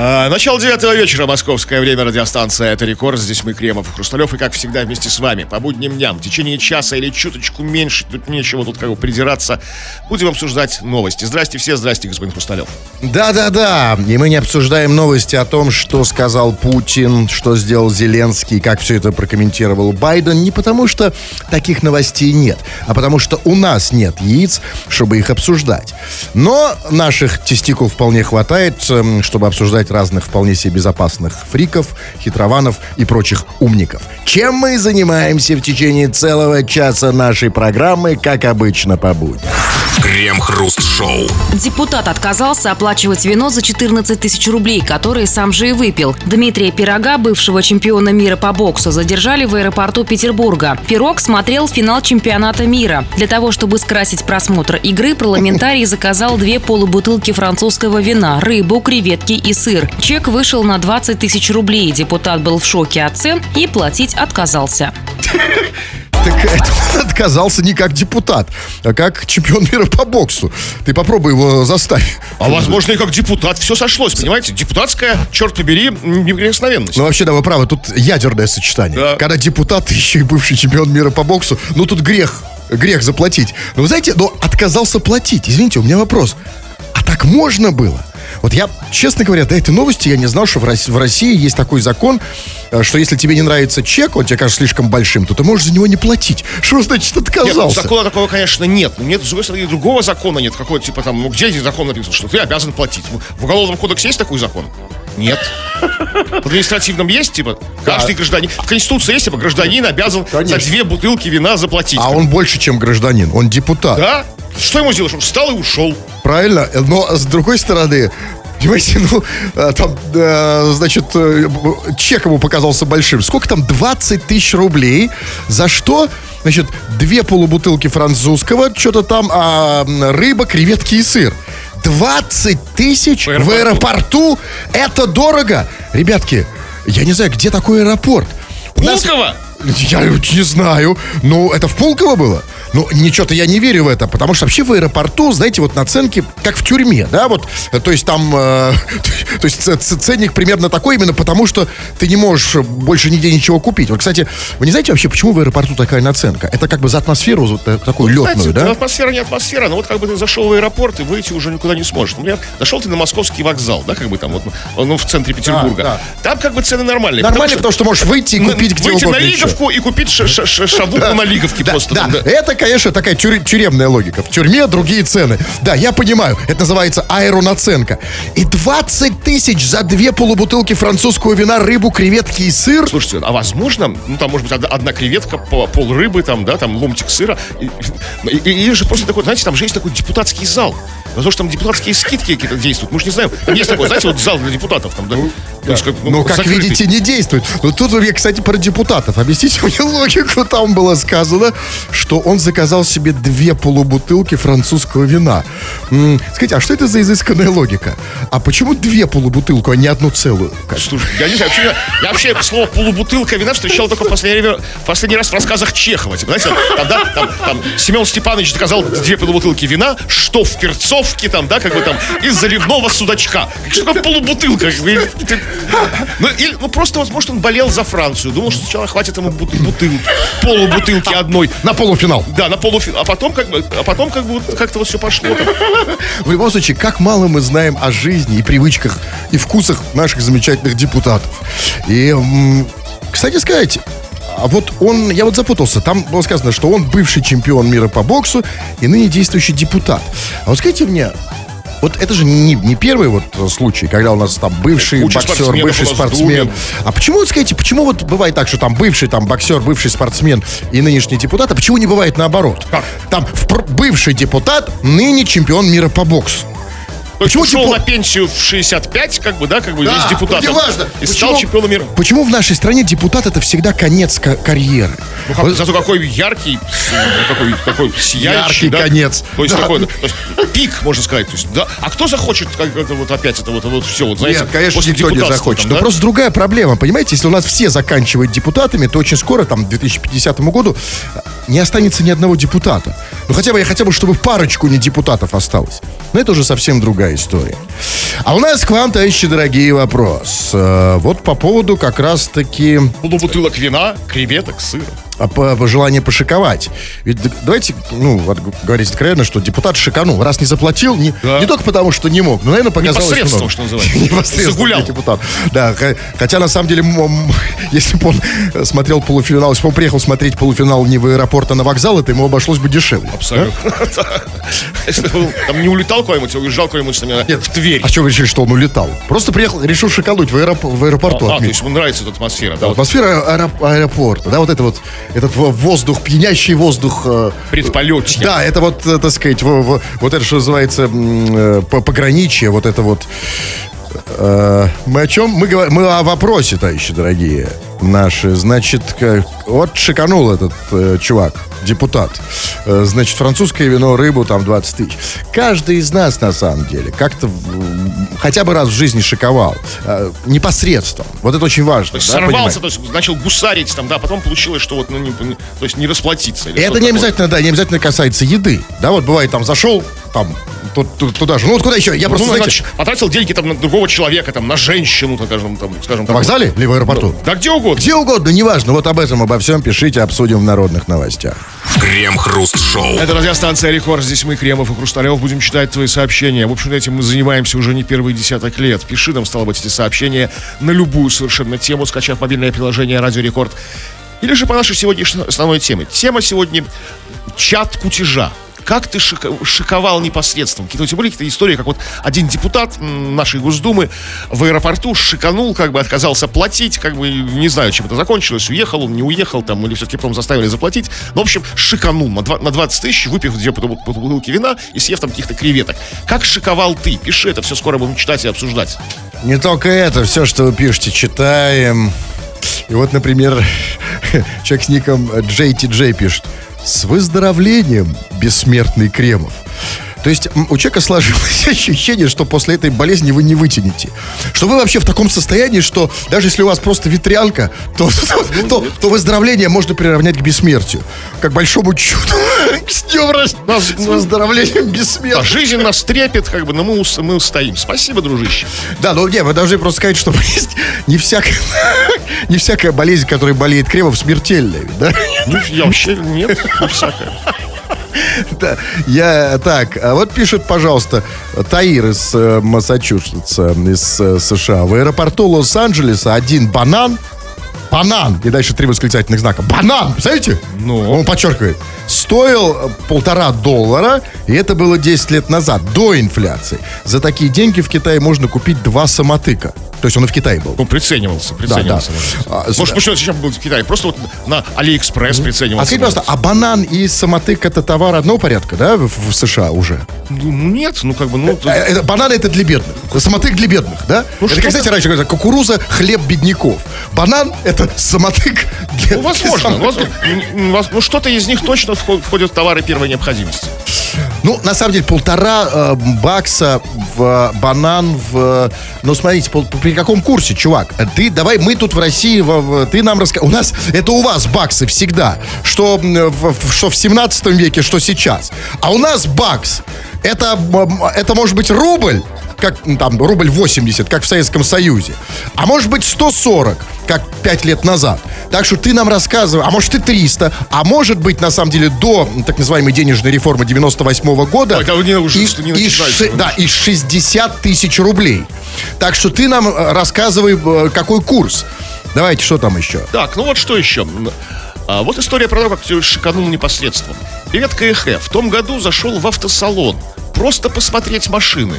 А, начало девятого вечера, московское время, радиостанция «Это рекорд». Здесь мы, Кремов и Хрусталев, и как всегда вместе с вами по будним дням в течение часа или чуточку меньше, тут нечего тут как бы придираться, будем обсуждать новости. Здрасте все, здрасте, господин Хрусталев. Да-да-да, и мы не обсуждаем новости о том, что сказал Путин, что сделал Зеленский, как все это прокомментировал Байден, не потому что таких новостей нет, а потому что у нас нет яиц, чтобы их обсуждать. Но наших тестикул вполне хватает, эм, чтобы обсуждать разных вполне себе безопасных фриков, хитрованов и прочих умников. Чем мы и занимаемся в течение целого часа нашей программы, как обычно по будням. Крем-хруст-шоу. Депутат отказался оплачивать вино за 14 тысяч рублей, которые сам же и выпил. Дмитрия Пирога, бывшего чемпиона мира по боксу, задержали в аэропорту Петербурга. Пирог смотрел финал чемпионата мира. Для того, чтобы скрасить просмотр игры, парламентарий заказал две полубутылки французского вина, рыбу, креветки и сыр. Чек вышел на 20 тысяч рублей. Депутат был в шоке от цен и платить отказался. Так это он отказался не как депутат, а как чемпион мира по боксу. Ты попробуй его заставь. А возможно и как депутат все сошлось, понимаете? Депутатская, черт побери, неприкосновенность. Ну, вообще, да, вы правы, тут ядерное сочетание. Да. Когда депутат еще и бывший чемпион мира по боксу, ну, тут грех, грех заплатить. Но вы знаете, но отказался платить. Извините, у меня вопрос. А так можно было? Вот я, честно говоря, до этой новости я не знал, что в России, в России есть такой закон, э, что если тебе не нравится чек, он тебе кажется слишком большим, то ты можешь за него не платить. Что значит Нет, отказался? закона такого, конечно, нет. Но Нет, с другой стороны, другого закона нет. Какой типа там, ну где здесь закон написан, что ты обязан платить? В Уголовном кодексе есть такой закон? Нет. В административном есть, типа, каждый гражданин. В Конституции есть, типа, гражданин обязан Конечно. за две бутылки вина заплатить. А он больше, чем гражданин, он депутат. Да? Что ему сделаешь? Он встал и ушел. Правильно? Но с другой стороны, понимаете, ну, э, там, э, значит, э, чек ему показался большим. Сколько там? 20 тысяч рублей. За что? Значит, две полубутылки французского, что-то там, а, рыба, креветки и сыр. 20 тысяч В в аэропорту. аэропорту? Это дорого. Ребятки, я не знаю, где такой аэропорт? У нас- Пулково? я не знаю. Ну, это в Пулково было? Ну, ничего-то я не верю в это, потому что вообще в аэропорту, знаете, вот наценки, как в тюрьме, да, вот, э, то есть там, э, то есть ценник примерно такой именно потому, что ты не можешь больше нигде ничего купить. Вот, кстати, вы не знаете вообще, почему в аэропорту такая наценка? Это как бы за атмосферу вот, э, такую летную, Знаете, да? атмосфера не атмосфера, но вот как бы ты зашел в аэропорт и выйти уже никуда не сможешь. Например, зашел ты на московский вокзал, да, как бы там вот, ну, в центре Петербурга. да. Там как бы цены нормальные. Нормально, потому что можешь выйти и на- купить где выйти угодно на еще. Лиговку и купить ша- ша- ша- шавуху на Лиговке Да, просто. да, да. это, конечно, такая тюре- тюремная логика. В тюрьме другие цены. Да, я понимаю. Это называется аэронаценка. И 20 тысяч за две полубутылки французского вина, рыбу, креветки и сыр. Слушайте, а возможно, ну там может быть одна, одна креветка, по- пол рыбы, там, да, там ломтик сыра. И, и- или же просто такой, знаете, там же есть такой депутатский зал. Возможно, там депутатские скидки какие-то действуют. Мы же не знаем. Там есть такой, знаете, вот зал для депутатов. Там, да, То есть, как, Ну, как закрытый. видите, не действует. Но тут я, кстати, про депутатов. Объясните мне логику. Там было сказано, что он заказал себе две полубутылки французского вина. М, скажите, а что это за изысканная логика? А почему две полубутылку, а не одну целую? Как? Слушай, я не знаю, вообще, я вообще слово полубутылка вина встречал только в последний, время- последний раз в рассказах Чехова. Типа, знаете, там, там, там Семен Степанович заказал две полубутылки вина, что в перцовке, там, да, как бы там, из заливного судачка. Что такое полубутылка? Ну, или, ну, просто, возможно, он болел за Францию. Думал, что сначала хватит ему бут- бутылки, полубутылки одной. На полуфинал. Да, на полуфинал. А потом, как бы, а потом, как бы, как-то вот все пошло. В любом случае, как мало мы знаем о жизни и привычках и вкусах наших замечательных депутатов. И, кстати сказать, а вот он, я вот запутался, там было сказано, что он бывший чемпион мира по боксу и ныне действующий депутат. А вот скажите мне, вот это же не, не первый вот э, случай, когда у нас там бывший Куча боксер, бывший спортсмен. А почему, вот скажите, почему вот бывает так, что там бывший там боксер, бывший спортсмен и нынешний депутат, а почему не бывает наоборот? Как? Там бывший депутат, ныне чемпион мира по боксу. Почему ушел депо- на пенсию в 65, как бы, да, как бы, Да, из депутата. неважно. И стал Почему- чемпионом мира. Почему в нашей стране депутат это всегда конец ка- карьеры? Ну, как- зато какой яркий, какой, какой сияющий, Яркий да? конец. То есть Да. такой, то есть пик, можно сказать. То есть, да. А кто захочет, как это вот опять это вот, вот все, вот, знаете, Нет, конечно, после никто не захочет. там, Но да? просто другая проблема. Понимаете, если у нас все заканчивают депутатами, то очень скоро, там, к 2050 году, не останется ни одного депутата. Ну, хотя бы, хотя бы, чтобы парочку не депутатов осталось. Но это уже совсем другая история. А у нас к вам, товарищи дорогие, вопрос. Э, Вот по поводу как раз-таки Полубутылок вина, креветок, сыра. А, желание пошиковать. Ведь давайте, ну, вот говорить откровенно, что депутат шиканул. Раз не заплатил, не, Да. не только потому, что не мог, но, наверное, показалось Непосредственно, много. что называется. Непосредственно Загулял. депутат. Да, хотя, на самом деле, если бы он э, смотрел полуфинал, если бы он приехал смотреть полуфинал не в аэропорт, а на вокзал, это ему обошлось бы дешевле. Абсолютно. Если бы там не улетал куда-нибудь, а уезжал куда-нибудь в Тверь. А что вы решили, что он улетал? Просто приехал, решил шикануть в, аэроп- в аэропорту. А, то отметить. есть ему нравится эта атмосфера, Атмосфера аэроп- аэропорта, да, вот это вот, этот во- воздух, пьянящий воздух. э, Предполетчик. Да, это вот, э, так сказать, во- во- вот это, что называется, э, по- пограничье, вот это вот. Мы о чем? Мы, говорим, мы о вопросе, товарищи дорогие наши. Значит, как- вот шиканул этот э, чувак, депутат. Э, значит, французское вино, рыбу там 20 тысяч. Каждый из нас, на самом деле, как-то хотя бы раз в жизни шиковал. Э, непосредством. Вот это очень важно. То есть да, сорвался, понимаете? то есть начал гусарить там, да, потом получилось, что вот, ну, не, то есть не расплатиться. это не такое. обязательно, да, не обязательно касается еды. Да, вот бывает, там зашел, там, туда же. Ну вот куда еще? Я Ну, просто, знаете, значит, потратил деньги там на другого человека, там, на женщину, так скажем, там, скажем. на вокзале или в аэропорту? Да где угодно. Где угодно, неважно. Вот об этом, обо всем пишите, обсудим в народных новостях. Крем-хруст-шоу. Это радиостанция Рекорд. Здесь мы, Кремов и Хрусталев, будем читать твои сообщения. В общем, этим мы занимаемся уже не первый десяток лет. Пиши нам, стало быть, эти сообщения на любую совершенно тему, скачав мобильное приложение Радио Рекорд. Или же по нашей сегодняшней основной теме. Тема сегодня – чат кутежа. Как ты шиковал непосредственно? Какие-то у тебя были какие-то истории, как вот один депутат нашей Госдумы в аэропорту шиканул, как бы отказался платить, как бы не знаю, чем это закончилось, уехал он, не уехал там, или все-таки потом заставили заплатить. Ну, в общем, шиканул на, два- на 20 тысяч, выпив две бутыл- бутылки вина и съев там каких-то креветок. Как шиковал ты? Пиши это, все скоро будем читать и обсуждать. Не только это, все, что вы пишете, читаем. И вот, например, человек с ником JTJ пишет. С выздоровлением, бессмертный Кремов. То есть у человека сложилось ощущение, что после этой болезни вы не вытянете. Что вы вообще в таком состоянии, что даже если у вас просто ветрянка, то, то, то- то выздоровление можно приравнять к бессмертию. Как большому чуду. С днем рождения! С выздоровлением А бессмертия. жизнь нас трепет, как бы, но мы, мы устоим. Спасибо, дружище. Да, ну не, вы должны просто сказать, что не всякая, не всякая болезнь, которой болеет Кремов, смертельная, да? Ну, я вообще нет, не всякое. Да, Я, так, а вот пишет, пожалуйста, Таир из э, Массачусетса, из э, США. В аэропорту Лос-Анджелеса один банан, банан, и дальше три восклицательных знака. Банан, представляете? Ну? Он подчеркивает. Стоил э, полтора доллара, и это было 10 лет назад, до инфляции. За такие деньги в Китае можно купить два самотыка. То есть он и в Китае был. Ну, приценивался, приценивался. да. может быть. А, Может, с- почему сейчас был в Китае? Просто вот на Алиэкспресс А приценивался. скажите, просто, а банан и самотык это товар одного порядка, да, в, в США уже? Ну, нет, ну, как бы, ну... Э, это- бананы это для бедных. Самотык для бедных, да? это что-то- как, знаете, раньше говорят, кукуруза, хлеб бедняков. Банан это самотык для Ну, возможно. ну, возможно. Ну, воз- Ну, что-то из них точно вход- входит в товары первой необходимости. Ну, на самом деле, полтора э, бакса в э, банан в... э, ну, смотрите, пол- при каком курсе, чувак? Ты, давай, мы тут в России, в- в- ты нам расскажи. У нас, это у вас баксы всегда. Что в, в- что в 17 веке, что сейчас. А у нас бакс. Это, это может быть рубль, как м, там рубль 80, как в Советском Союзе. А может быть 140, как 5 лет назад. Так что ты нам рассказывай, а может и 300, а может быть на самом деле до м, так называемой денежной реформы 98 года Ой, да не- уже и, что не и вы да, и 60 тысяч рублей. Так что ты нам э, рассказывай, э, какой курс. Давайте, что там еще? Так, ну вот что еще. А, вот история про то, как ты шиканул непосредственно. Привет, КХ. В том году зашел в автосалон. Просто посмотреть машины.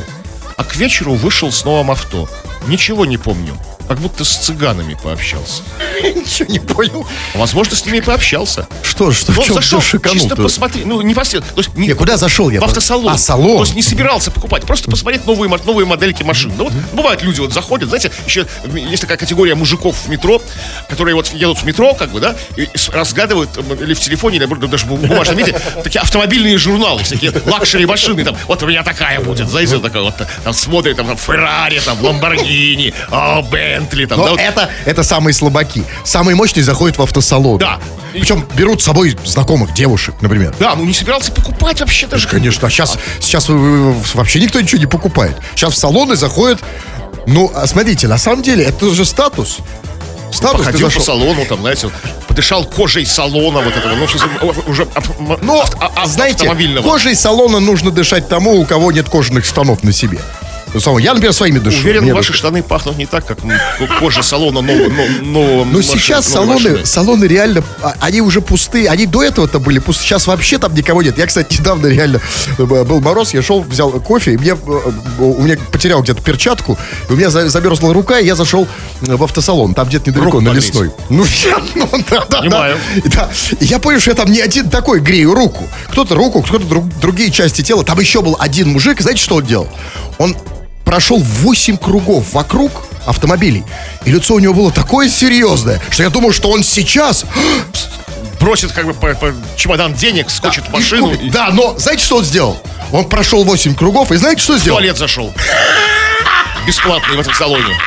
А к вечеру вышел с новым авто. Ничего не помню. Как будто с цыганами пообщался. Ничего не понял. Возможно, с ними и пообщался. Что, что, Но в чем зашел чисто посмотреть. Ну, непосредственно. То есть, не, Не, куда зашел я? В автосалон. А, салон. То есть не собирался покупать, просто посмотреть новые, новые модельки машин. Ну вот бывают люди вот заходят, знаете, еще есть такая категория мужиков в метро, которые вот едут в метро, как бы, да, и разгадывают или в телефоне, или даже в бумажном виде, такие автомобильные журналы, всякие luxury машины, там, вот у меня такая будет, знаете, такая вот, там смотрит, там, Феррари, там, Ламборгини, о, Бентли, там, Но да, вот. это, это самые слабаки. Самые мощные заходят в автосалон. Да. Причем берут с собой знакомых девушек, например. Да, ну не собирался покупать вообще даже. Конечно, а сейчас, сейчас вы- вы- вообще никто ничего не покупает. Сейчас в салоны заходят. Ну, а смотрите, на самом деле, это же статус. Статус Походил по салону, там, знаете, подышал кожей салона вот этого, ну, уже ав- а- а- знаете, автомобильного. кожей салона нужно дышать тому, у кого нет кожаных штанов на себе. Ну, Я, например, своими дышу. Уверен, Мне ваши дышит. штаны пахнут не так, как кожа салона нового. Но Ну, сейчас салоны, салоны реально, а, они уже пустые. Они до этого-то были пустые. Сейчас вообще там никого нет. Я, кстати, недавно реально э, был мороз, я шел, взял кофе, и мне, э, у меня потерял где-то перчатку, и у меня за- замерзла рука, и я зашел э, в автосалон, там где-то недалеко, Руку на погреть. лесной. Ну, я, ну, да, да, Понимаю. да. Да. И я понял, что я там не один такой грею руку. Кто-то руку, кто-то друг- другие части тела. Там еще был один мужик, знаете, что он делал? Он прошел 8 кругов вокруг автомобилей. И лицо у него было такое серьезное, что я думал, что он сейчас Бросит как бы по- по чемодан денег, скочит в и машину купит. и в Да, но знаете, что он сделал? Он прошел 8 кругов, и знаете, что сделал? туалет зашел. Бесплатный в этом салоне.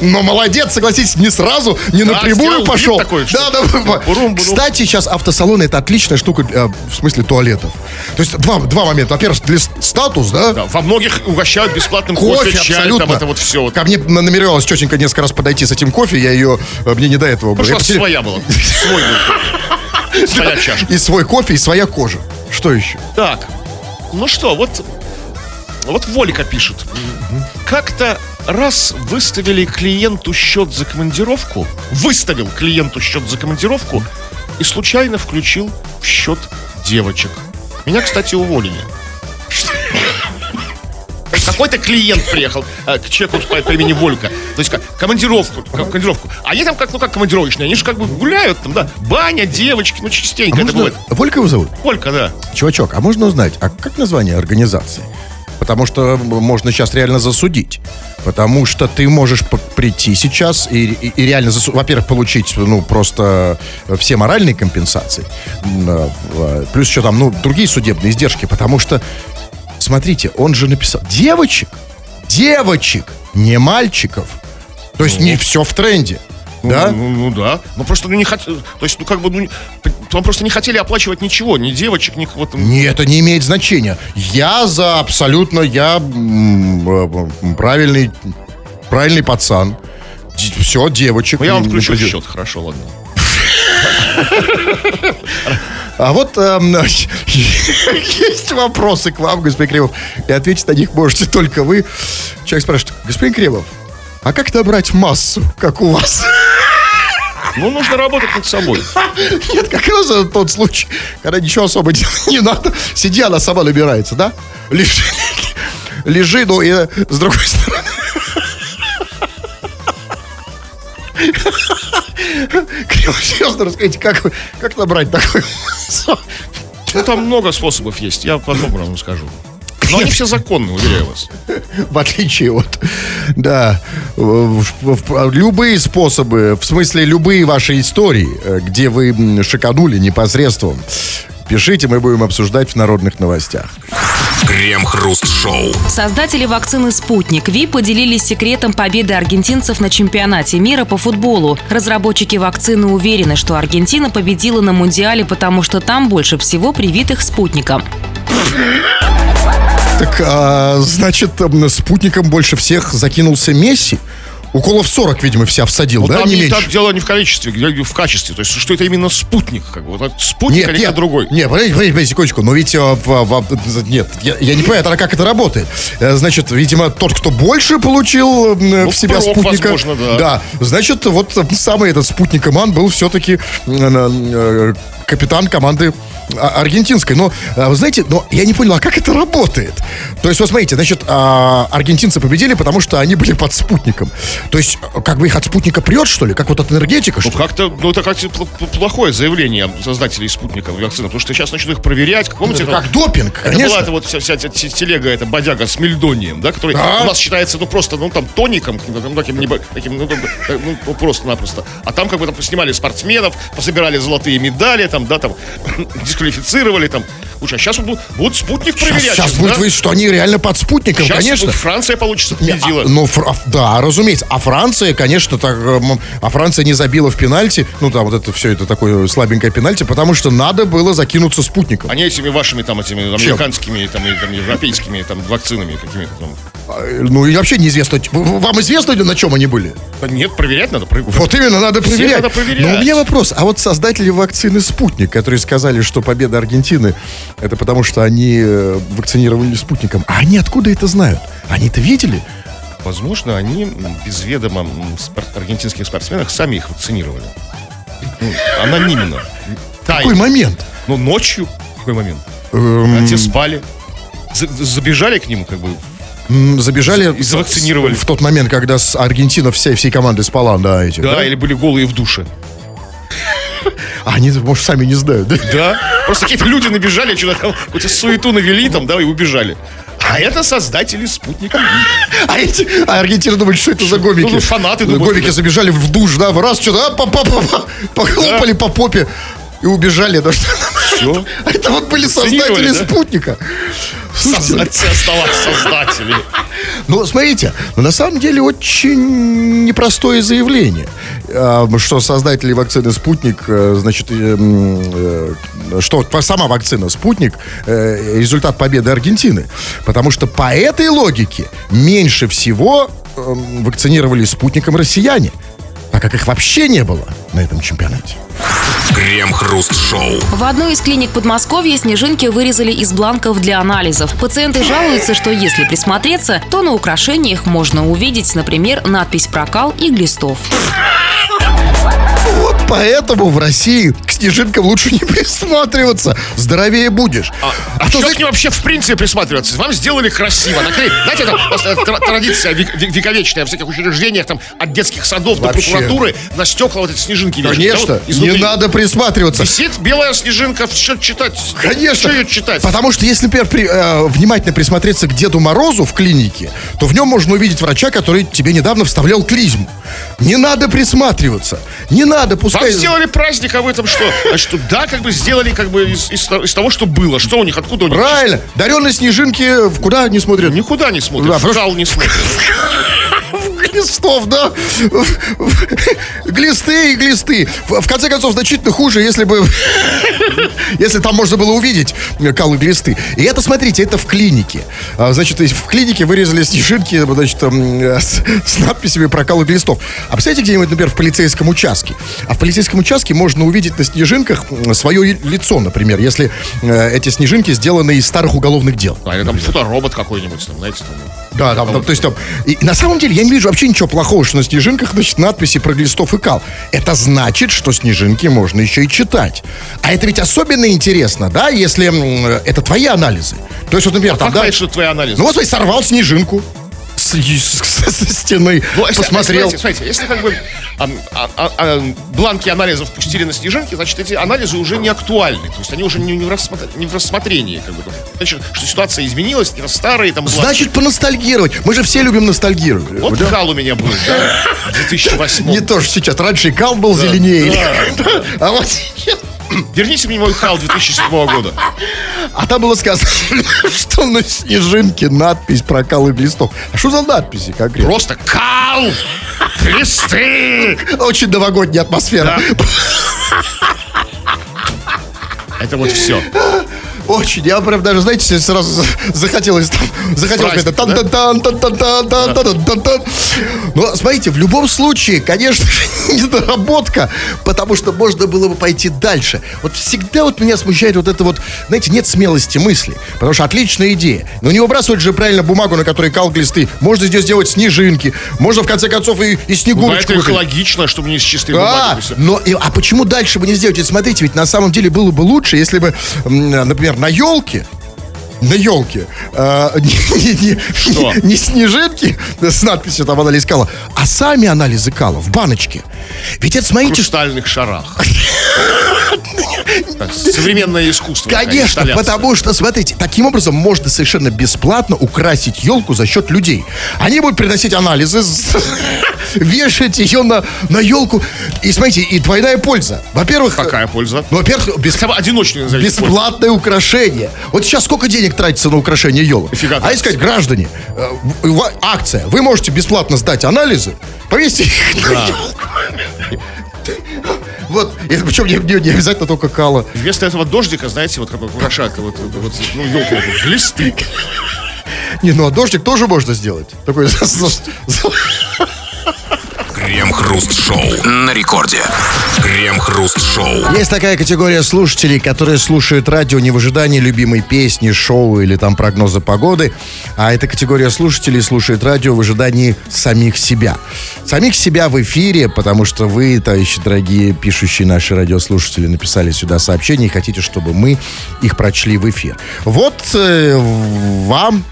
Но молодец, согласитесь, не сразу, не Да, напрямую пошел. такой, да, да, бурум-бурум. Кстати, сейчас автосалоны это отличная штука э, в смысле туалетов. То есть два, два момента. Во-первых, для статус, да? Да, во многих угощают бесплатным кофе, Кофе, чай, абсолютно. там это вот все. Ко мне на- намеревалась тетенька несколько раз подойти с этим кофе, я ее, э, мне не до этого было. Что Я своя была. Свой был. Своя чашка. И свой кофе, и своя кожа. Что еще? Так, ну что, вот, вот Волька пишет. Как-то раз выставили клиенту счет за командировку, выставил клиенту счет за командировку и случайно включил в счет девочек. Меня, кстати, уволили. Какой-то клиент приехал э, к человеку по, по имени Волька. То есть как командировку, ко- командировку. Они там как, ну как командировочные, они же как бы гуляют там, да. Баня, девочки, ну частенько это Можно... бывает. Волька его зовут? Волька, да. Чувачок, а можно узнать, а как название организации? Потому что м, можно сейчас реально засудить. Потому что ты можешь прийти сейчас и, и- и реально, засу- во-первых, получить, ну, просто э, все моральные компенсации. Э, Плюс еще там, ну, другие судебные издержки. Потому что, смотрите, он же написал... Девочек! Девочек! Не мальчиков! То есть не все в тренде. Да? Ну, ну, ну да. Ну просто ну, не хот... То есть, ну как бы, ну, там просто не хотели оплачивать ничего, ни девочек, ни вот. Не, это не имеет значения. Я за абсолютно, я э, правильный, правильный пацан. Все, девочек. Ну я вам включу счет, хорошо, ладно. А вот эм, есть вопросы к вам, господин Кремов. И ответить на них можете только вы. Человек спрашивает, господин Кремов, а как набрать массу, как у вас? Ну, нужно работать над собой. Нет, как раз тот случай, когда ничего особо делать не надо. Сиди, она сама набирается, да? Лежи, лежи, ну и с другой стороны. Криво, серьезно расскажите, как, как набрать такой Ну, там много способов есть, я потом вам скажу. Но они все законные, уверяю вас. в отличие от, да, любые способы, в смысле любые ваши истории, э, где вы шиканули непосредством, пишите, мы будем обсуждать в народных новостях. Крем-хруст-шоу. Создатели вакцины «Спутник Ви» поделились секретом победы аргентинцев на чемпионате мира по футболу. Разработчики вакцины уверены, что Аргентина победила на Мундиале, потому что там больше всего привитых спутником. Так, а, значит, спутником больше всех закинулся Месси? Уколов 40, видимо, вся всадил, Ну, да, там не не меньше? так дело не в количестве, в качестве. То есть, что это именно спутник. Как бы. Вот спутник, а не другой. Нет, подождите, подождите, секундочку. Но ведь, а, в- в- нет, я, я не понимаю, как это работает. Э, Значит, видимо, тот, кто больше получил м, Ну, в себя впрок, спутника. возможно, да. Да, значит, вот э, самый этот спутник команд был все-таки капитан команды аргентинской. Но, а, вы знаете, но я не понял, а как это работает? То есть, вот смотрите, значит, а, аргентинцы победили, потому что они были под спутником. То есть, а, как бы их от спутника прет, что ли? Как вот от энергетика, что Ну, как-то, ну, это как-то пл- пл- плохое заявление создателей спутника вакцины, потому что сейчас начнут их проверять. Как Помните, Это это- как допинг, Это конечно. была эта вот вся, вся те- телега, эта бодяга с мельдонием, да, который Да. у нас считается, ну, просто, ну, там, тоником, ну, таким, небо- таким, ну, э, ну, ну, просто-напросто. А там, как бы, там, снимали спортсменов, пособирали золотые медали, там, да, там, дисквалифицировали там. Куча. А сейчас вот будут, будут спутник Сейчас, проверять. сейчас щас, будет да? выяснить, что они реально под спутником, Щас конечно. вот Франция, получится, Не, а, победила. ну, Фра- да, разумеется. А Франция, конечно, так, эм, а Франция не забила в пенальти. Ну, да, вот это все это такое слабенькое пенальти, потому что надо было закинуться спутником. Они этими вашими там этими американскими там, и, там европейскими там вакцинами какими-то там. А, Ну, и вообще неизвестно. Вам известно, на чем они были? Да Нет, проверять надо. Вот именно, надо Все проверять. надо проверять. Но у меня вопрос. А вот создатели вакцины «Спутник», которые сказали, что победа Аргентины, это потому что они э, вакцинировали спутником. А они откуда это знают? Они это видели? Возможно, они без ведома м, спор- аргентинских спортсменов сами их вакцинировали. Ну, анонимно. Какой Тайно. момент? Ну, ночью. Какой момент? Эм, А те спали. За- Забежали к ним, как бы. забежали И завакцинировали. в тот момент, когда с- Аргентина всей, всей командой спала, да, этих, Да, да? или были голые в душе. А они, может, сами не знают, да? Да. Просто какие-то люди набежали, что-то там, какую-то суету навели там, да, и убежали. А это создатели спутника. А, эти, а Аргентина думает, что это за гомики? Ну, фанаты думают, Гомики да. забежали в душ, да, в раз что-то, а, па па па похлопали по попе и убежали. Да, что... Все. А это вот были создатели да? спутника. Создатели оставаться создатели. Ну, смотрите, ну, на самом деле очень непростое заявление, А, что создатели вакцины «Спутник», э, значит, э, что сама вакцина «Спутник» э, результат победы Аргентины. Потому что по этой логике меньше всего э, вакцинировали «Спутником» россияне, как их вообще не было на этом чемпионате. Крем-хруст-шоу. В одной из клиник Подмосковья снежинки вырезали из бланков для анализов. Пациенты жалуются, что если присмотреться, то на украшениях можно увидеть, например, надпись «Прокал» и «Глистов». Вот поэтому в России к снежинкам лучше не присматриваться. Здоровее будешь. А, что к ним вообще в принципе присматриваться? Вам сделали красиво. Наклеили. Знаете, это тра- традиция век- век- вековечная в всяких учреждениях, там, от детских садов Вообще. до прокуратуры, на стекла вот эти снежинки вешают. Конечно, Да, вот не надо присматриваться. Висит белая снежинка, что читать? Конечно. Что ее читать? Потому что если, например, при- э, внимательно присмотреться к Деду Морозу в клинике, то в нем можно увидеть врача, который тебе недавно вставлял клизму. Не надо присматриваться. Не надо, Вам пускай... сделали праздник, а вы там что? А что, да, как бы сделали как бы из, из из того, что было. Что у них, откуда у них? Правильно. Даренные снежинки в куда не смотрят? Никуда не смотрят, Да, в кал не смотрят. Глистов, да? Глисты и глисты. В, конце концов, значительно хуже, если бы... Если там можно было увидеть калы глисты. И это, смотрите, это в клинике. А, Значит, в клинике вырезали снежинки, значит, э, с, с надписями про калы глистов. А представляете, где-нибудь, например, в полицейском участке? А в полицейском участке можно увидеть на снежинках свое лицо, например, если э, эти снежинки сделаны из старых уголовных дел. А, или там фоторобот какой-нибудь, там, знаете, там. Да, там, там, то есть там. И на самом деле я не вижу вообще ничего плохого, что на снежинках, значит, надписи про глистов и кал. Это значит, что снежинки можно еще и читать. А это ведь особенно интересно, да, если это твои анализы. То есть, вот, например, там, Как да. понять, что твои анализы? Ну, вот смотри, сорвал снежинку с, со стены, Ну, если- посмотрел. Смотрите, смотрите, если как бы а, а, а, а, бланки анализов пустили на снежинки, значит, эти анализы уже не актуальны. То есть они уже не, не в, рассмотр- не в рассмотрении. Как бы. Значит, что ситуация изменилась, не старые там бланки. Значит, поностальгировать. Мы же все любим ностальгировать. Вот Да? кал у меня был, да, в 2008 Не то, что сейчас. Раньше кал был зеленее. А вот сейчас. Верните мне мой кал 2007 года. А там было сказано, что на снежинке надпись про кал и глистов. А что за надписи конкретно? Просто кал! Листы! Очень новогодняя атмосфера. Это вот все. Очень. Я прям даже, знаете, сразу за- захотелось там, захотелось это тан тан тан тан тан тан тан тан тан тан Но смотрите, в любом случае, конечно же, недоработка, потому что можно было бы пойти дальше. Вот всегда вот меня смущает вот это вот, знаете, нет смелости мысли, потому что отличная идея. Но не выбрасывать же правильно бумагу, на которой кал глисты. Можно здесь сделать снежинки, можно в конце концов и, и Ну, снегурочку. это выпилить. экологично, чтобы не с чистой А, бумаги. всё. но, и- а почему дальше бы не сделать? Ведь смотрите, ведь на самом деле было бы лучше, если бы, м, например, на елке на елке э, не, не- не- не- не снежинки с надписью там анализ кала, а сами анализы кала в баночке. Ведь это, В смотрите, что- хрустальных шарах. Современное искусство. Конечно, инсталляция. потому что, смотрите, таким образом можно совершенно бесплатно украсить елку за счет людей. Они будут приносить анализы, вешать ее на, на елку. И смотрите, и двойная польза. Во-первых, Какая польза? ну, во-первых, без, Хотя бы одиночную назовите. бесплатное украшение. Вот сейчас сколько денег тратится на украшение елок? Дофига А сказать, граждане, э, акция, вы можете бесплатно сдать анализы, повесьте их на елку. Вот, и причем не, не- не обязательно только кала. Вместо этого дождика, знаете, вот как украшают, вот, вот, ну, елку, глисты. Не, ну а дождик тоже можно сделать. Такой Крем-хруст-шоу на рекорде. Крем-хруст-шоу. Есть такая категория слушателей, которые слушают радио не в ожидании любимой песни, шоу или там прогноза погоды, а эта категория слушателей слушает радио в ожидании самих себя. Самих себя в эфире, потому что вы, товарищи дорогие, пишущие наши радиослушатели, написали сюда сообщения и хотите, чтобы мы их прочли в эфир. Вот э, вам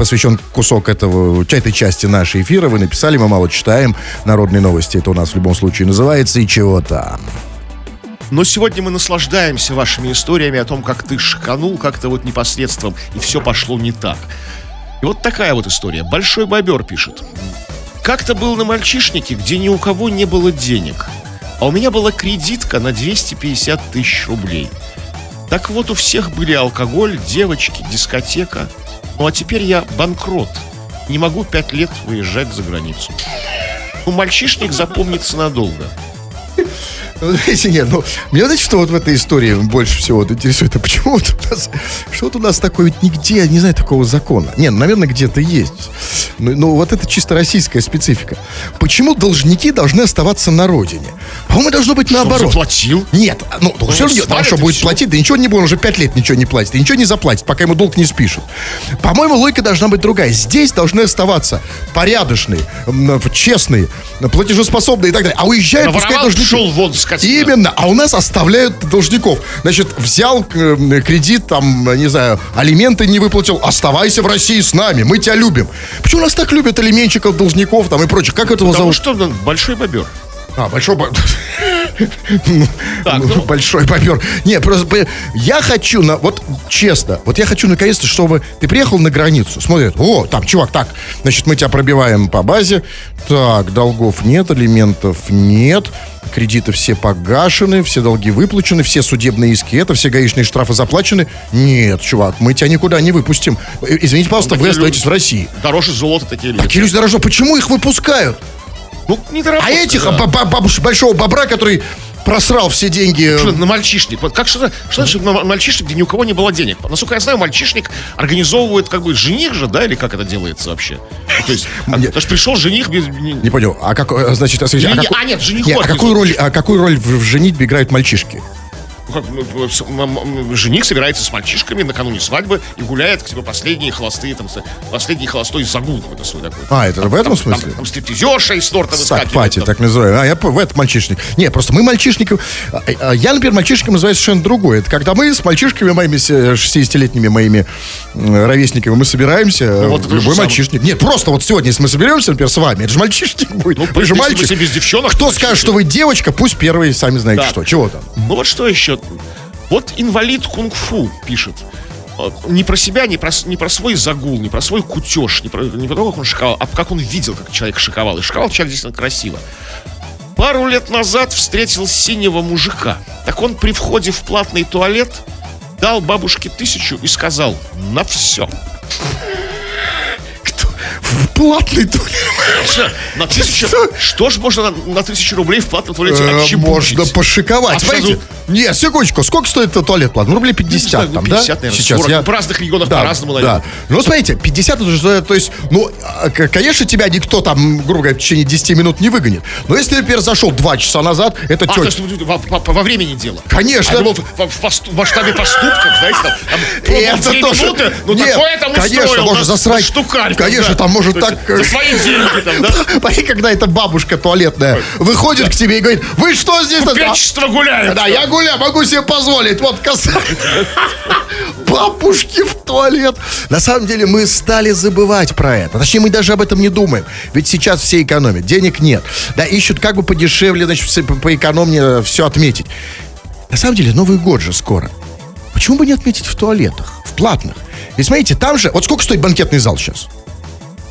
посвящен кусок этого, этой части нашей эфира. Вы написали, мы мало читаем. Народные новости это у нас в любом случае называется. И чего там. Но сегодня мы наслаждаемся вашими историями о том, как ты шиканул как-то вот непосредством, и все пошло не так. И вот такая вот история. Большой бобер пишет. Как-то был на мальчишнике, где ни у кого не было денег. А у меня была кредитка на 250 тысяч рублей. Так вот, у всех были алкоголь, девочки, дискотека. Ну а теперь я банкрот. Не могу пять лет выезжать за границу. Ну, мальчишник запомнится надолго. Ну, знаете, нет, ну, меня, знаете, что вот в этой истории больше всего вот интересует, а почему вот у нас, что вот у нас такое, ведь нигде, не знаю, такого закона. Не, ну, наверное, где-то есть. Но, но вот это чисто российская специфика. Почему должники должны оставаться на родине? По-моему, должно быть наоборот. заплатил? Нет, ну, ну все равно, а что будет всё. платить? Да ничего не будет, он уже пять лет ничего не платит. И ничего не заплатит, пока ему долг не спишут. По-моему, логика должна быть другая. Здесь должны оставаться порядочные, честные, платежеспособные и так далее. А уезжают, пускай должники. шел вон, скотина. Именно, а у нас оставляют должников. Значит, взял э, кредит, там, не знаю, алименты не выплатил, оставайся в России с нами, мы тебя любим. Почему нас так любят алименщиков, должников там и прочих? Как этого Потому зовут? что ну, большой бобер. А, большой бо- Так, Ну, ну. Большой бобер. Не, просто я хочу, на, вот честно, вот я хочу наконец-то, чтобы ты приехал на границу, смотрят, о, там, чувак, так, значит, мы тебя пробиваем по базе, так, долгов нет, алиментов нет, кредиты все погашены, все долги выплачены, все судебные иски, это все гаишные штрафы заплачены. Нет, чувак, мы тебя никуда не выпустим. Э, Извините, пожалуйста, вы Такие остаетесь в России. Дороже золота такие люди. Такие люди дороже, почему их выпускают? Ну, не А этих б- б- бабуш- большого бобра, который просрал все деньги. Что, на мальчишник. Как что, что значит на мальчишник, где ни у кого не было денег? Насколько я знаю, мальчишник организовывает как бы жених же, да, или как это делается вообще? Ну, то есть, Нет. что пришел жених без... не- понял, а как, э, значит, а, а а, нет, жениху Не, а какую роль, а какую роль в, в женитьбе играют мальчишки? Жених собирается с мальчишками накануне свадьбы и гуляет, типа, последние холостые, там, последний холостой загул какой-то свой такой. А, это в этом Там- смысле? Там, там стриптизерша из торта выскакивает. пати, там. так называемый. А, я в этот мальчишник. Не, просто мы мальчишников... а, а, Я, например, мальчишником называю совершенно другое. Это когда мы с мальчишками моими, с, э, 60-летними моими ровесниками, мы собираемся, э, вот это в любой мальчишник. Нет, просто вот сегодня, если мы соберемся, например, с вами, это же мальчишник будет. Ну, вы же мальчик. без девчонок, Кто то скажет, мальчишник. что вы девочка, пусть первый сами знаете Да. что. Чего там? Ну вот что еще? Вот инвалид кунг-фу пишет. Э, Не про себя, не про, не про свой загул, не про свой кутеж, не про, не про то, как он шиковал, а как он видел, как человек шиковал. И шиковал человек действительно красиво. Пару лет назад встретил синего мужика. Так он при входе в платный туалет дал бабушке тысячу и сказал «на все». В платный туалет. Что, на тысячу? Что? Что ж можно на, на тысячу рублей в платном туалете Э? Можно пошиковать. А Смотрите, сразу- нет, секундочку, сколько стоит этот туалет платный? Ну, рублей 50 знаю, ну, там, 50, да? наверное, Сейчас 40. я... В разных регионах Да, по-разному, да. наверное. Ну, смотрите, 50 это же, то есть, ну, а, конечно, тебя никто там, грубо говоря, в течение 10 минут не выгонит. Но если ты, например, зашел 2 часа назад, это А, есть во, во- во времени дело. Конечно. А думал, в, в- в масштабе поступков, знаете, там, там Это тоже- минуты, ну Нет, такое там конечно, устроил, можно да, засрать. штукарь. Конечно, там есть так, За э, свои деньги там, да? Смотри, когда эта бабушка туалетная выходит к тебе и говорит, вы что здесь? Пять часов гуляют. Да, я гуляю, могу себе позволить. Вот коса. Бабушки в туалет. На самом деле мы стали забывать про это. Точнее, мы даже об этом не думаем. Ведь сейчас все экономят. Денег нет. Да, ищут как бы подешевле, значит, поэкономнее все отметить. на самом деле Новый год же скоро. Почему бы не отметить в туалетах, в платных? Ведь смотрите, там же, вот сколько стоит банкетный зал сейчас?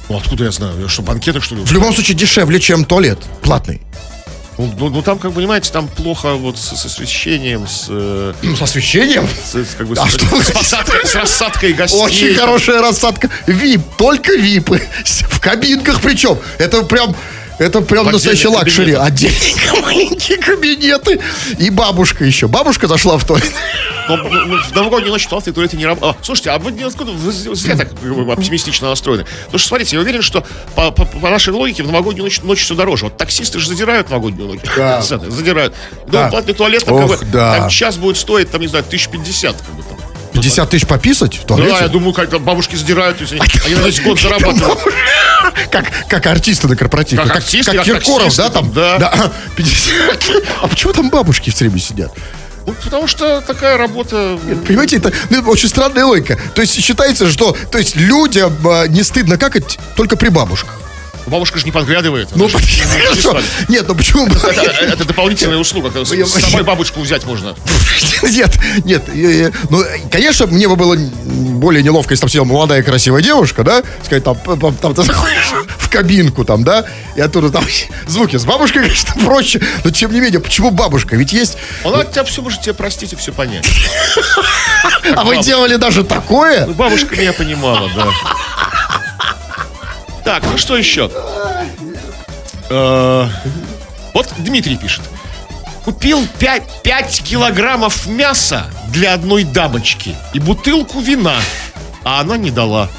Ну, откуда я знаю? Я что, банкеты, что ли? В любом случае дешевле, чем туалет платный. Ну, ну, ну, там, как понимаете, там плохо вот с, с освещением, с, э, Ну, с освещением. с, с, как бы, А с, что с посадкой, с рассадкой гостей. Очень хорошая рассадка. ВИП, только ВИПы. В кабинках причем. Это прям... Это прям В настоящий luxury. Отдельные маленькие кабинеты. И бабушка еще. Бабушка зашла в туалет. Но, ну, ну, в новогоднюю ночь туалеты и туалеты не работают. слушайте, а вы откуда вы зря так как оптимистично настроены? Потому что, смотрите, я уверен, что по, по- по нашей логике в новогоднюю ночь, ночь все дороже. Вот таксисты же задирают новогоднюю ночь. Да. Задирают. Да. Да. платный туалет, там, как Ох, бы, да. там час будет стоить, там, не знаю, 1050. Как бы, там. 50 тысяч пописать в туалете? Да, я думаю, как бабушки задирают, они, они на весь год зарабатывают. Как, как артисты на корпоративе. Как артисты, как Киркоров, таксисты да, там? там, да. 50. А почему там бабушки все время сидят? Ну, потому что такая работа... Понимаете, это ну, очень странная логика. То есть считается, что то есть людям а, не стыдно какать только при бабушках. Бабушка же не подглядывает. Ну, хорошо. Нет, ну почему? бы- Это, дополнительная услуга. С, собой бабушку взять можно. Нет, нет. э, э, Ну, конечно, мне бы было более неловко, если там сидела молодая красивая девушка, да? Сказать, там, там ты заходишь в кабинку, там, да? И оттуда там звуки. С бабушкой, конечно, проще. Но тем не менее, почему бабушка? Ведь есть... Она тебя все может тебе простить и все понять. А вы делали даже такое? Ну, Бабушка меня понимала, да. Так, ну что еще? Э, Вот Дмитрий пишет. Купил 5, 5 килограммов мяса для одной дамочки и бутылку вина, а она не дала.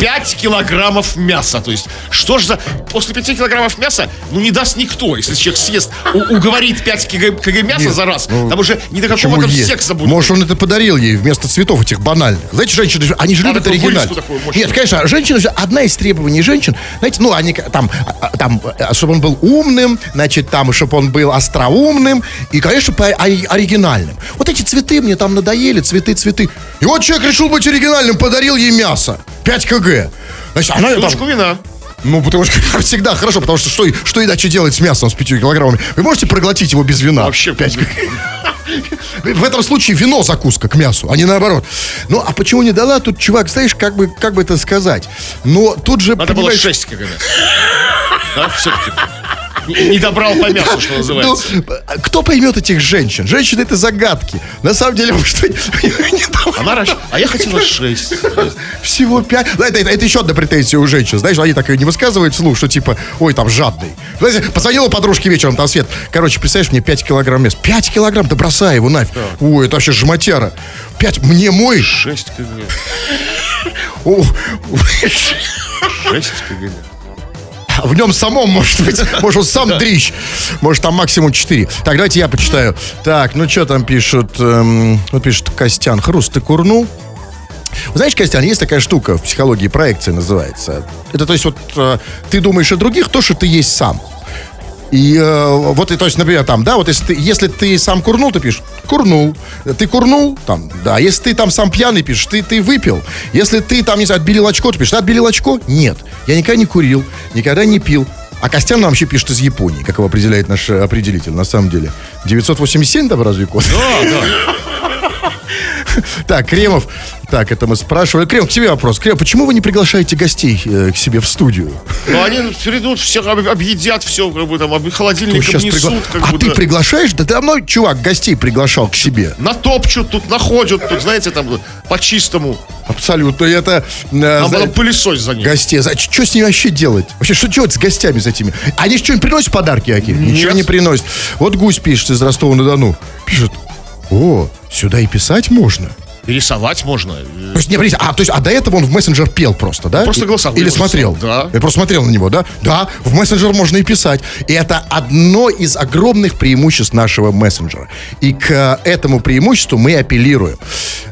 5 килограммов мяса. То есть, что ж за... После 5 килограммов мяса, ну, не даст никто. Если человек съест, уговорит 5 кг, кг мяса за раз, там уже ни до какого там ей? секса будет. Может, он это подарил ей вместо цветов этих банальных. Знаете, женщины, же- они же любят такую оригинал. вырезку такую мощную. Нет, конечно, женщины же, одна из требований женщин, знаете, ну, они там, а, а, там, а, чтобы он был умным, значит, там, чтобы он был остроумным и, конечно, оригинальным. Вот эти цветы мне там надоели, цветы, цветы. И вот человек решил быть оригинальным, подарил ей мясо. 5 кг. Значит, она там, Бутылочку вина. ну, бутылочка всегда хорошо, потому что что, что иначе делать с мясом с 5 килограммами? Вы можете проглотить его без вина? Вообще, Пять в этом случае вино закуска к мясу, а не наоборот. Ну, а почему не дала? Тут, чувак, знаешь, как бы, как бы это сказать? Но тут же, Надо было понимаешь, 6 кг. Да, все-таки. Не, не добрал по мясу, что называется. ну, кто поймет этих женщин? Женщины это загадки. На самом деле, дала. Она раш... А я хотела 6. Всего пять. Ну, Это, это, это еще одна претензия у женщин. Знаешь, они так и не высказывают вслух, что типа, ой, там жадный. Знаете, позвонила подружке вечером, там Свет. Короче, представляешь, мне 5 килограмм мяса. 5 килограмм, да бросай его нафиг. Ой, это вообще жмотяра. 5, мне мой. 6 кг. О, 6 кг. В нем самом, может быть, может, он сам дрищ. Может, там максимум 4. Так, давайте я почитаю. Так, ну что там пишут? Эм, вот пишет Костян. Хруст, ты курнул? Знаешь, Костян, есть такая штука в психологии, проекция называется. Это то есть вот э, ты думаешь о других то, что ты есть сам. И э, вот, и, то есть, например, там, да, вот если ты, если ты сам курнул, ты пишешь, курнул. Ты курнул, там, да. Если ты там сам пьяный пишешь, ты, ты выпил. Если ты там, не знаю, отбелил очко, ты пишешь, ты отбелил очко? Нет. Я никогда не курил, никогда не пил. А Костян нам вообще пишет из Японии, как его определяет наш э, определитель, на самом деле. 987 там разве код? Да, да. Так, Кремов. Так, это мы спрашивали. Кремов, к тебе вопрос. Кремов, почему вы не приглашаете гостей э, к себе в студию? Но они придут, всех об- объедят, все, как бы там, об- холодильник Сейчас обнесут, пригла- как А бы, ты приглашаешь? Да давно чувак гостей приглашал к себе. Натопчут тут, находят тут, знаете, там, по-чистому. Абсолютно. Это э, Там за- пылесось за ним. гостей. Что с ними вообще делать? Вообще, что делать с гостями с этими? Они что-нибудь приносят подарки какие Ничего не приносят. Вот гусь пишет из Ростова-на-Дону. Пишет, о, сюда и писать можно. И рисовать можно. То есть, не, подождите, а, то есть, а до этого он в мессенджер пел просто, да? Просто голосовой Или смотрел? да. Я просто смотрел на него, да? Да, в мессенджер можно и писать. И это одно из огромных преимуществ нашего мессенджера. И к э, этому преимуществу мы апеллируем.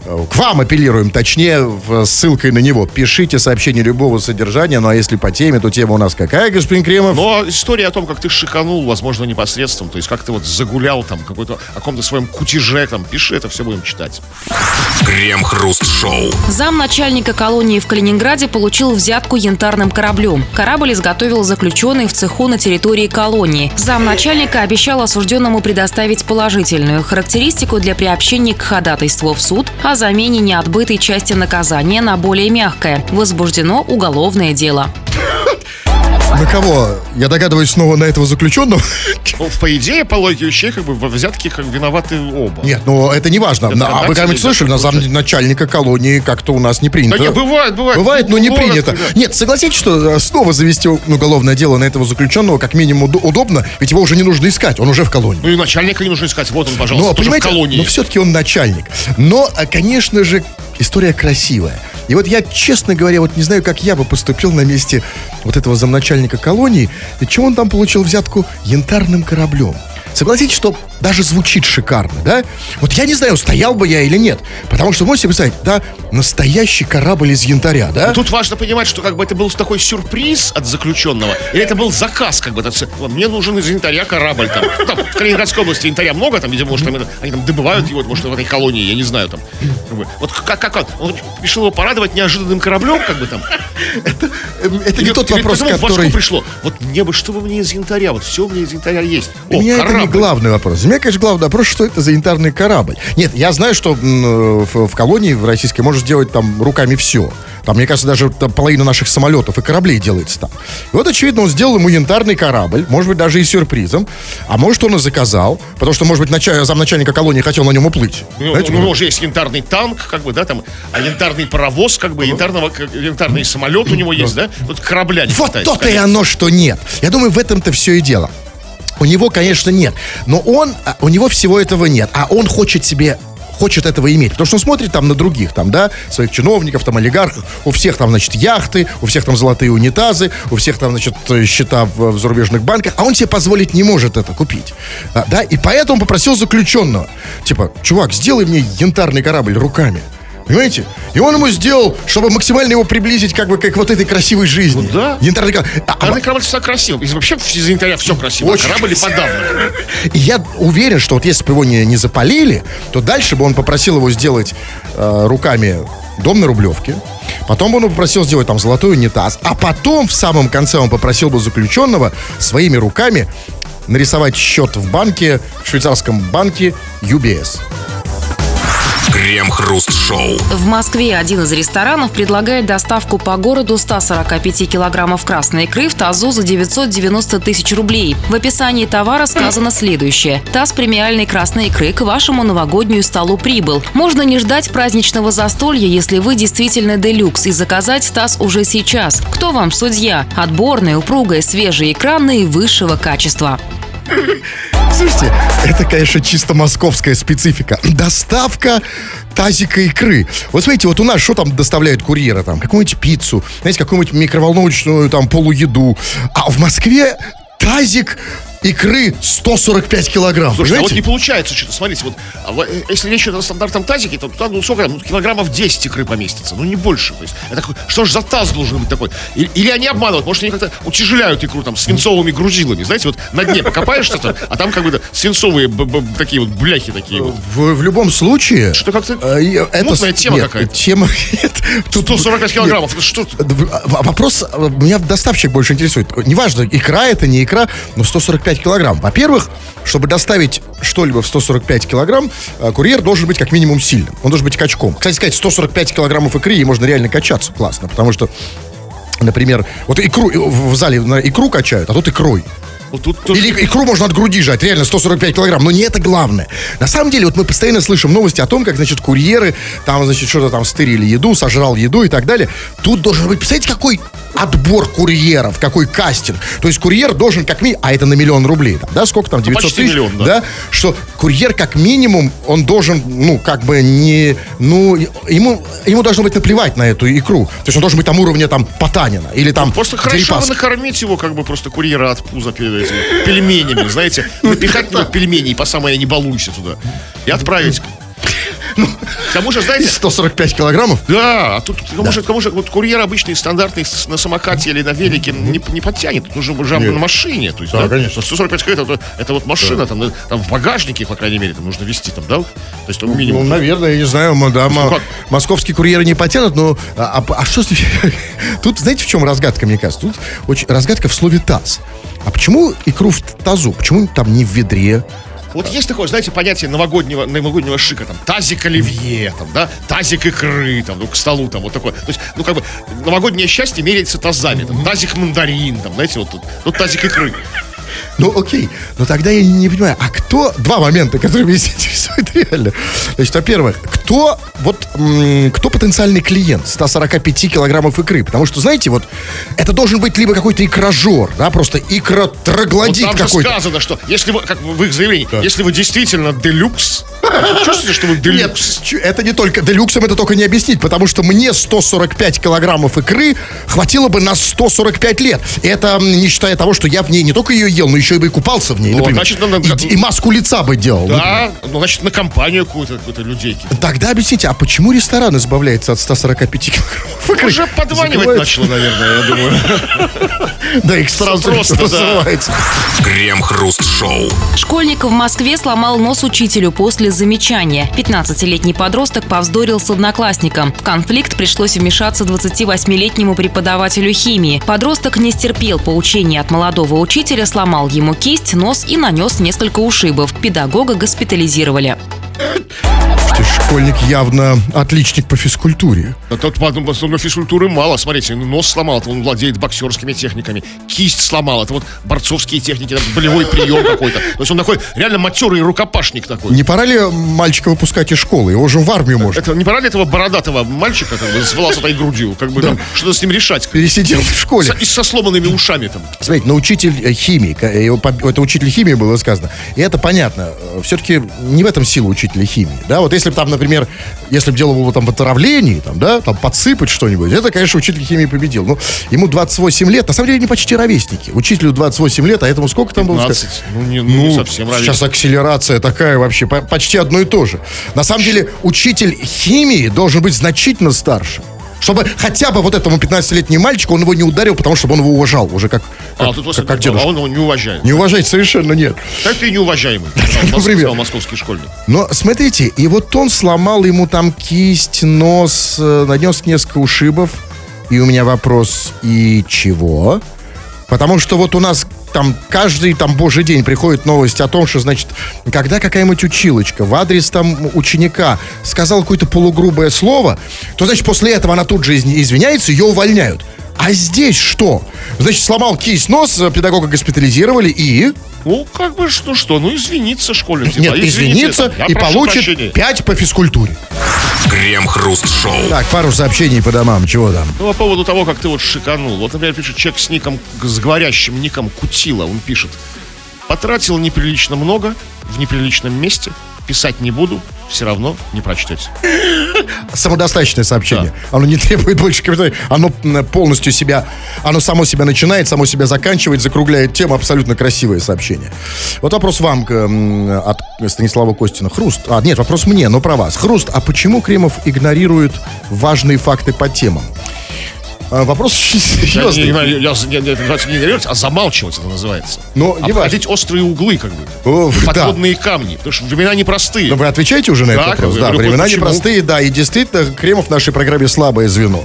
Э, К вам апеллируем, точнее, в- ссылкой на него. Пишите сообщение любого содержания, ну а если по теме, то тема у нас какая, господин Кремов? Но история о том, как ты шиканул, возможно, непосредством, то есть как ты вот загулял там, какой-то о каком-то своем кутеже, там, пиши, это все будем читать. Крем-хруст-шоу. Зам начальника колонии в Калининграде получил взятку янтарным кораблем. Корабль изготовил заключенный в цеху на территории колонии. Зам начальника обещал осужденному предоставить положительную характеристику для приобщения к ходатайству в суд о замене неотбытой части наказания на более мягкое. Возбуждено уголовное дело. На кого? Я догадываюсь снова на этого заключенного. Ну, по идее, по логике вещей, как бы во взятке как виноваты оба. Нет, ну это не важно. Это а вы когда-нибудь слышали, на зам начальника колонии как-то у нас не принято. Да нет, бывает, бывает. Бывает, но не Бывает, принято. да. Нет, согласитесь, что э, снова завести уголовное дело на этого заключенного как минимум уд- удобно, ведь его уже не нужно искать, он уже в колонии. Ну и начальника не нужно искать. Вот он, пожалуйста, Но, тоже в понимаете, колонии. но все-таки он начальник. Но, а, конечно же, история красивая. И вот я, честно говоря, вот не знаю, как я бы поступил на месте вот этого замначальника колонии. И чего он там получил взятку янтарным кораблем? Согласитесь, что даже звучит шикарно, да? Вот я не знаю, стоял бы я или нет. Потому что, можете представить, да, настоящий корабль из янтаря, да? Тут важно понимать, что как бы это был такой сюрприз от заключенного, или это был заказ, как бы, это всё, «Вот мне нужен из янтаря корабль, там, там, в Калининградской области янтаря много, там, видимо, может, там, это- они там добывают его, может, в этой колонии, я не знаю, там, как бы. вот как, как он, он решил его порадовать неожиданным кораблем, как бы там, Это не Или- тот или вопрос, который... пришло, вот мне бы, что бы мне из янтаря, вот все у меня из янтаря есть, Для меня это не главный вопрос. Для меня, конечно, главный вопрос, что это за янтарный корабль. Нет, я знаю, что м, в, в колонии в российской можно сделать там руками все. Там, мне кажется, даже там половина наших самолетов и кораблей делается там. И вот, очевидно, он сделал ему янтарный корабль, может быть, даже и сюрпризом. А может, он и заказал, потому что, может быть, нача- замначальника колонии хотел на нем уплыть. Ну, Знаете, у него же есть янтарный танк, как бы, да, там, а янтарный паровоз, как бы, янтарного, янтарный самолет у него есть, да? Тут корабля не Вот то-то и оно, что нет. Я думаю, в этом-то все и дело. У него, конечно, нет. Но он, а, у него всего этого нет. А он хочет себе хочет этого иметь. Потому что он смотрит там на других, там, да, своих чиновников, там, олигархов. У всех там, значит, яхты, у всех там золотые унитазы, у всех там, значит, э, счета в, в зарубежных банках. А он себе позволить не может это купить. А, да, и поэтому попросил заключенного. Типа, чувак, сделай мне янтарный корабль руками. Понимаете? И он ему сделал, чтобы максимально его приблизить как бы к вот этой красивой жизни. Ну да. Янтарный корабль. А- а- Янтарный корабль всегда красиво. И вообще из янтаря все красиво. Очень а корабль и красиво. подавно. И я уверен, что вот если бы его не, не запалили, то дальше бы он попросил его сделать э, руками дом на Рублевке. Потом бы он попросил сделать там золотой унитаз. А потом в самом конце он попросил бы заключенного своими руками нарисовать счет в банке, в швейцарском банке UBS. Крем-хруст-шоу. В Москве один из ресторанов предлагает доставку по городу 145 килограммов красной икры в тазу за 990 тысяч рублей. В описании товара сказано следующее. Таз премиальной красной икры к вашему новогоднюю столу прибыл. Можно не ждать праздничного застолья, если вы действительно делюкс, и заказать таз уже сейчас. Кто вам судья? Отборная, упругая, свежая икра наивысшего качества. Слушайте, это, конечно, чисто московская специфика. Доставка тазика икры. Вот смотрите, вот у нас что там доставляют курьеры? Там какую-нибудь пиццу, знаете, какую-нибудь микроволновочную там полуеду. А в Москве тазик икры 145 килограмм. Слушай, а вот понимаете? не получается что-то. Смотрите, вот а э, если речь идет о стандартном тазике, то туда, ну, сколько, там, ну, килограммов 10 икры поместится, ну, не больше. То есть, такой, что же за таз должен быть такой? И- Или, они обманывают, может, они как-то утяжеляют икру там свинцовыми грузилами, знаете, вот на дне покопаешь что-то, а там как бы свинцовые б- б- такие вот бляхи такие вот. В, в любом случае... Что как-то э, и это мутная тема нет, какая-то. Тема... нет, тут- 145 нет, килограммов, это что? В- Вопрос, э, меня доставщик больше интересует. Неважно, икра это, не икра, но 145 килограмм. Во-первых, чтобы доставить что-либо в 145 килограмм, э, курьер должен быть как минимум сильным. Он должен быть качком. Кстати сказать, 145 килограммов икры, и можно реально качаться. Классно, потому что Например, вот икру э, в зале на икру качают, а тут икрой. Тут тоже- Или икру можно от груди жать, реально 145 килограмм. Но не это главное. На самом деле, вот мы постоянно слышим новости о том, как, значит, курьеры там, значит, что-то там стырили еду, сожрал еду и так далее. Тут должен быть, представляете, какой отбор курьеров, какой кастинг. То есть курьер должен как минимум, а это на миллион рублей, там, да, сколько там, 900 почти тысяч, миллион, да. да, что курьер как минимум, он должен, ну, как бы не, ну, ему, ему должно быть наплевать на эту икру. То есть он должен быть там уровня там Потанина или там Просто хорошо Дерипаска. накормить его, как бы просто курьера от пуза пельменями, знаете, напихать пельмени по самое не балуйся туда. И отправить. К тому же, знаете, 145 килограммов? да, а тут, к тому же, к тому же, вот курьер обычный, стандартный, на самокате или на велике не, не подтянет. Тут нужно уже на машине. То есть, Да, конечно. 145 километров, это, это вот машина, там, там в багажнике, по крайней мере, там нужно вести там, да? То есть, там Ну, минимум. наверное, я не знаю, да, м- как? московские курьеры не потянут, но а, а- а что с- Тут, знаете, в чем разгадка, мне кажется? Тут очень разгадка в слове таз. А почему икру в тазу? Почему там не в ведре? Вот есть такое, знаете, понятие новогоднего, новогоднего шика, там, тазик оливье, там, да, тазик икры, там, ну, к столу, там, вот такое. То есть, ну, как бы, новогоднее счастье меряется тазами, там, тазик мандарин, там, знаете, вот тут, тут тазик икры. Ну, окей. Но тогда я не понимаю, а кто... Два момента, которые меня интересуют реально. Значит, во-первых, кто вот кто потенциальный клиент 145 килограммов икры? Потому что, знаете, вот это должен быть либо какой-то икражор, да, просто Вот икротроглодит там же какой-то. сказано, что если вы, как в их заявлении, если вы действительно делюкс, чувствуете, что вы Нет, делюкс? чу- это не только делюксом это только не объяснить, потому что мне 145 килограммов икры хватило бы на 145 лет. Это не считая того, что я в ней не только ее ел, но еще и бы и купался в ней, Ну, например. значит, надо- и, и маску лица бы делал. Да, ну, значит, на компанию какую-то, какую-то людейки. Тогда объясните, а почему ресторан избавляется от 145 килограммов икры? Уже подванивать Закрывает- начало, наверное, я думаю. Да, их сразу Просто, называется. Крем-хруст-шоу. Школьник в Москве сломал нос учителю после замечания. 15-летний подросток повздорил с одноклассником. В конфликт пришлось вмешаться 28-летнему преподавателю химии. Подросток не стерпел поучения от молодого учителя, сломал ему кисть, нос и нанес несколько ушибов. Педагога госпитализировали. Школьник явно отличник по физкультуре. А тут потом, особенно физкультуры мало. Смотрите, ну, нос сломал, он владеет боксерскими техниками. Кисть сломал, это вот борцовские техники, там, болевой прием какой-то. То есть он такой реально матерый рукопашник такой. Не пора ли мальчика выпускать из школы? Его уже в армию можно. Это не пора ли этого бородатого мальчика как бы, с волосатой грудью? Как бы там, что-то с ним решать? Пересидел в школе. С- И со сломанными ушами там. Смотрите, на учитель э, химии, по- это учитель химии было сказано. И это понятно. Все-таки не в этом сила учителя химии. Да, вот если бы там, например, если бы дело было там в отравлении, там, да, там подсыпать что-нибудь, это, конечно, учитель химии победил. Ну, ему 28 лет, на самом деле, они почти ровесники. Учителю 28 лет, а этому сколько там было? 15. Ну, не, ну, не совсем Сейчас ровесник. акселерация такая вообще, по- почти одно и то же. На самом деле, учитель химии должен быть значительно старше. Чтобы хотя бы вот этому 15-летнему мальчику он его не ударил, потому что он его уважал уже как, А, как, тут как, как а дедушка. он его не уважает. Не уважать совершенно нет. Как ты неуважаемый? Например. московский школьник. Но смотрите, и вот он сломал ему там кисть, нос, э, нанес несколько ушибов. И у меня вопрос, и чего? Потому что вот у нас там каждый там божий день приходит новость о том, что, значит, когда какая-нибудь училочка в адрес там ученика сказал какое-то полугрубое слово, то, значит, после этого она тут же изв- извиняется, ее увольняют. А здесь что? Значит, сломал кисть, нос, э, педагога госпитализировали и... Ну, как бы, что, что, ну, извиниться школьник. Нет, Извините, извиниться и получит прощения. 5 по физкультуре. Крем-хруст-шоу. Так, пару сообщений по домам. Чего там? Ну, по поводу того, как ты вот шиканул. Вот, например, пишет человек с ником, с говорящим ником Кутила. Он пишет. Потратил неприлично много в неприличном месте. Писать не буду, все равно не прочтете. Самодостаточное сообщение. Оно не требует больше комментариев. Оно полностью себя, оно само себя начинает, само себя заканчивает, закругляет тему. Абсолютно красивое сообщение. Вот вопрос вам от Станислава Костина. Хруст. А, нет, вопрос мне, но про вас. Хруст, а почему Кремов игнорирует важные факты по темам? А, Вопрос Я, серьезный. не, я, я, я- это называется не игнорировать, а замалчивать это называется. Но не Обходить острые углы, как бы. О, да. Подводные камни. Потому что времена непростые. Но вы отвечаете уже на Да, этот вопрос? я Да, времена непростые, да. И действительно, Кремов в нашей программе слабое звено.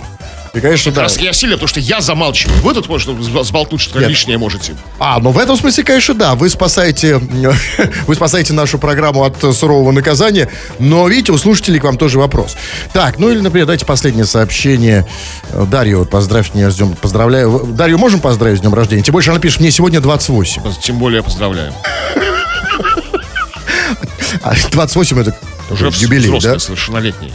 И, конечно, да. Раз я сильно, потому что я замалчиваю. Вы тут, может, сб- сболтнуть что-то лишнее можете. А, ну в этом смысле, конечно, да. Вы спасаете, вы спасаете нашу программу от сурового наказания. Но, видите, у слушателей к вам тоже вопрос. Так, ну или, например, дайте последнее сообщение. Э, Дарью, вот поздравь меня с днем. Поздравляю. Дарью можем поздравить с днем рождения? Тем больше она пишет, мне сегодня 28. Тем более поздравляем. А 28 это Уже юбилей, да? совершеннолетние.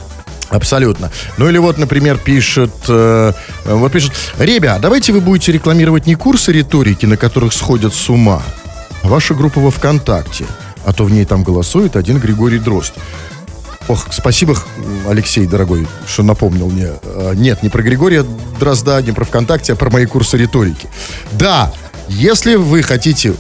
Абсолютно. Ну или вот, например, пишет, э, э, вот пишет, ребят, давайте вы будете рекламировать не курсы риторики, на которых сходят с ума, а ваша группа во ВКонтакте, а то в ней там голосует один Григорий Дрозд. Ох, спасибо, Алексей, дорогой, что напомнил мне. Э, Нет, не про Григория Дрозда, не про ВКонтакте, а про мои курсы риторики. Да, если вы хотите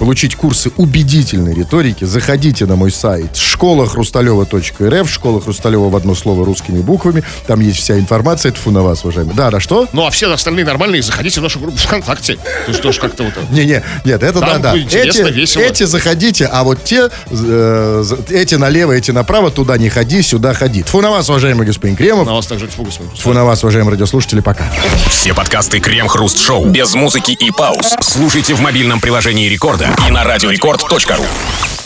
получить курсы убедительной риторики, заходите на мой сайт школахрусталева.рф, школа Хрусталева в одно слово русскими буквами. Там есть вся информация. Тьфу на вас, уважаемые. Да, да, что? Ну, а все остальные нормальные, заходите в нашу группу ВКонтакте. То есть тоже как-то вот... Не-не, нет, это да, да. интересно, Эти, весело. эти заходите, а вот те, э, эти налево, эти направо, туда не ходи, сюда ходи. Тьфу на вас, уважаемый господин Кремов. На вас также. Тьфу на вас, уважаемые радиослушатели, пока. Все подкасты Крем-Хруст-Шоу без музыки и пауз слушайте в мобильном приложении Рекорда и на радиорекорд.ру.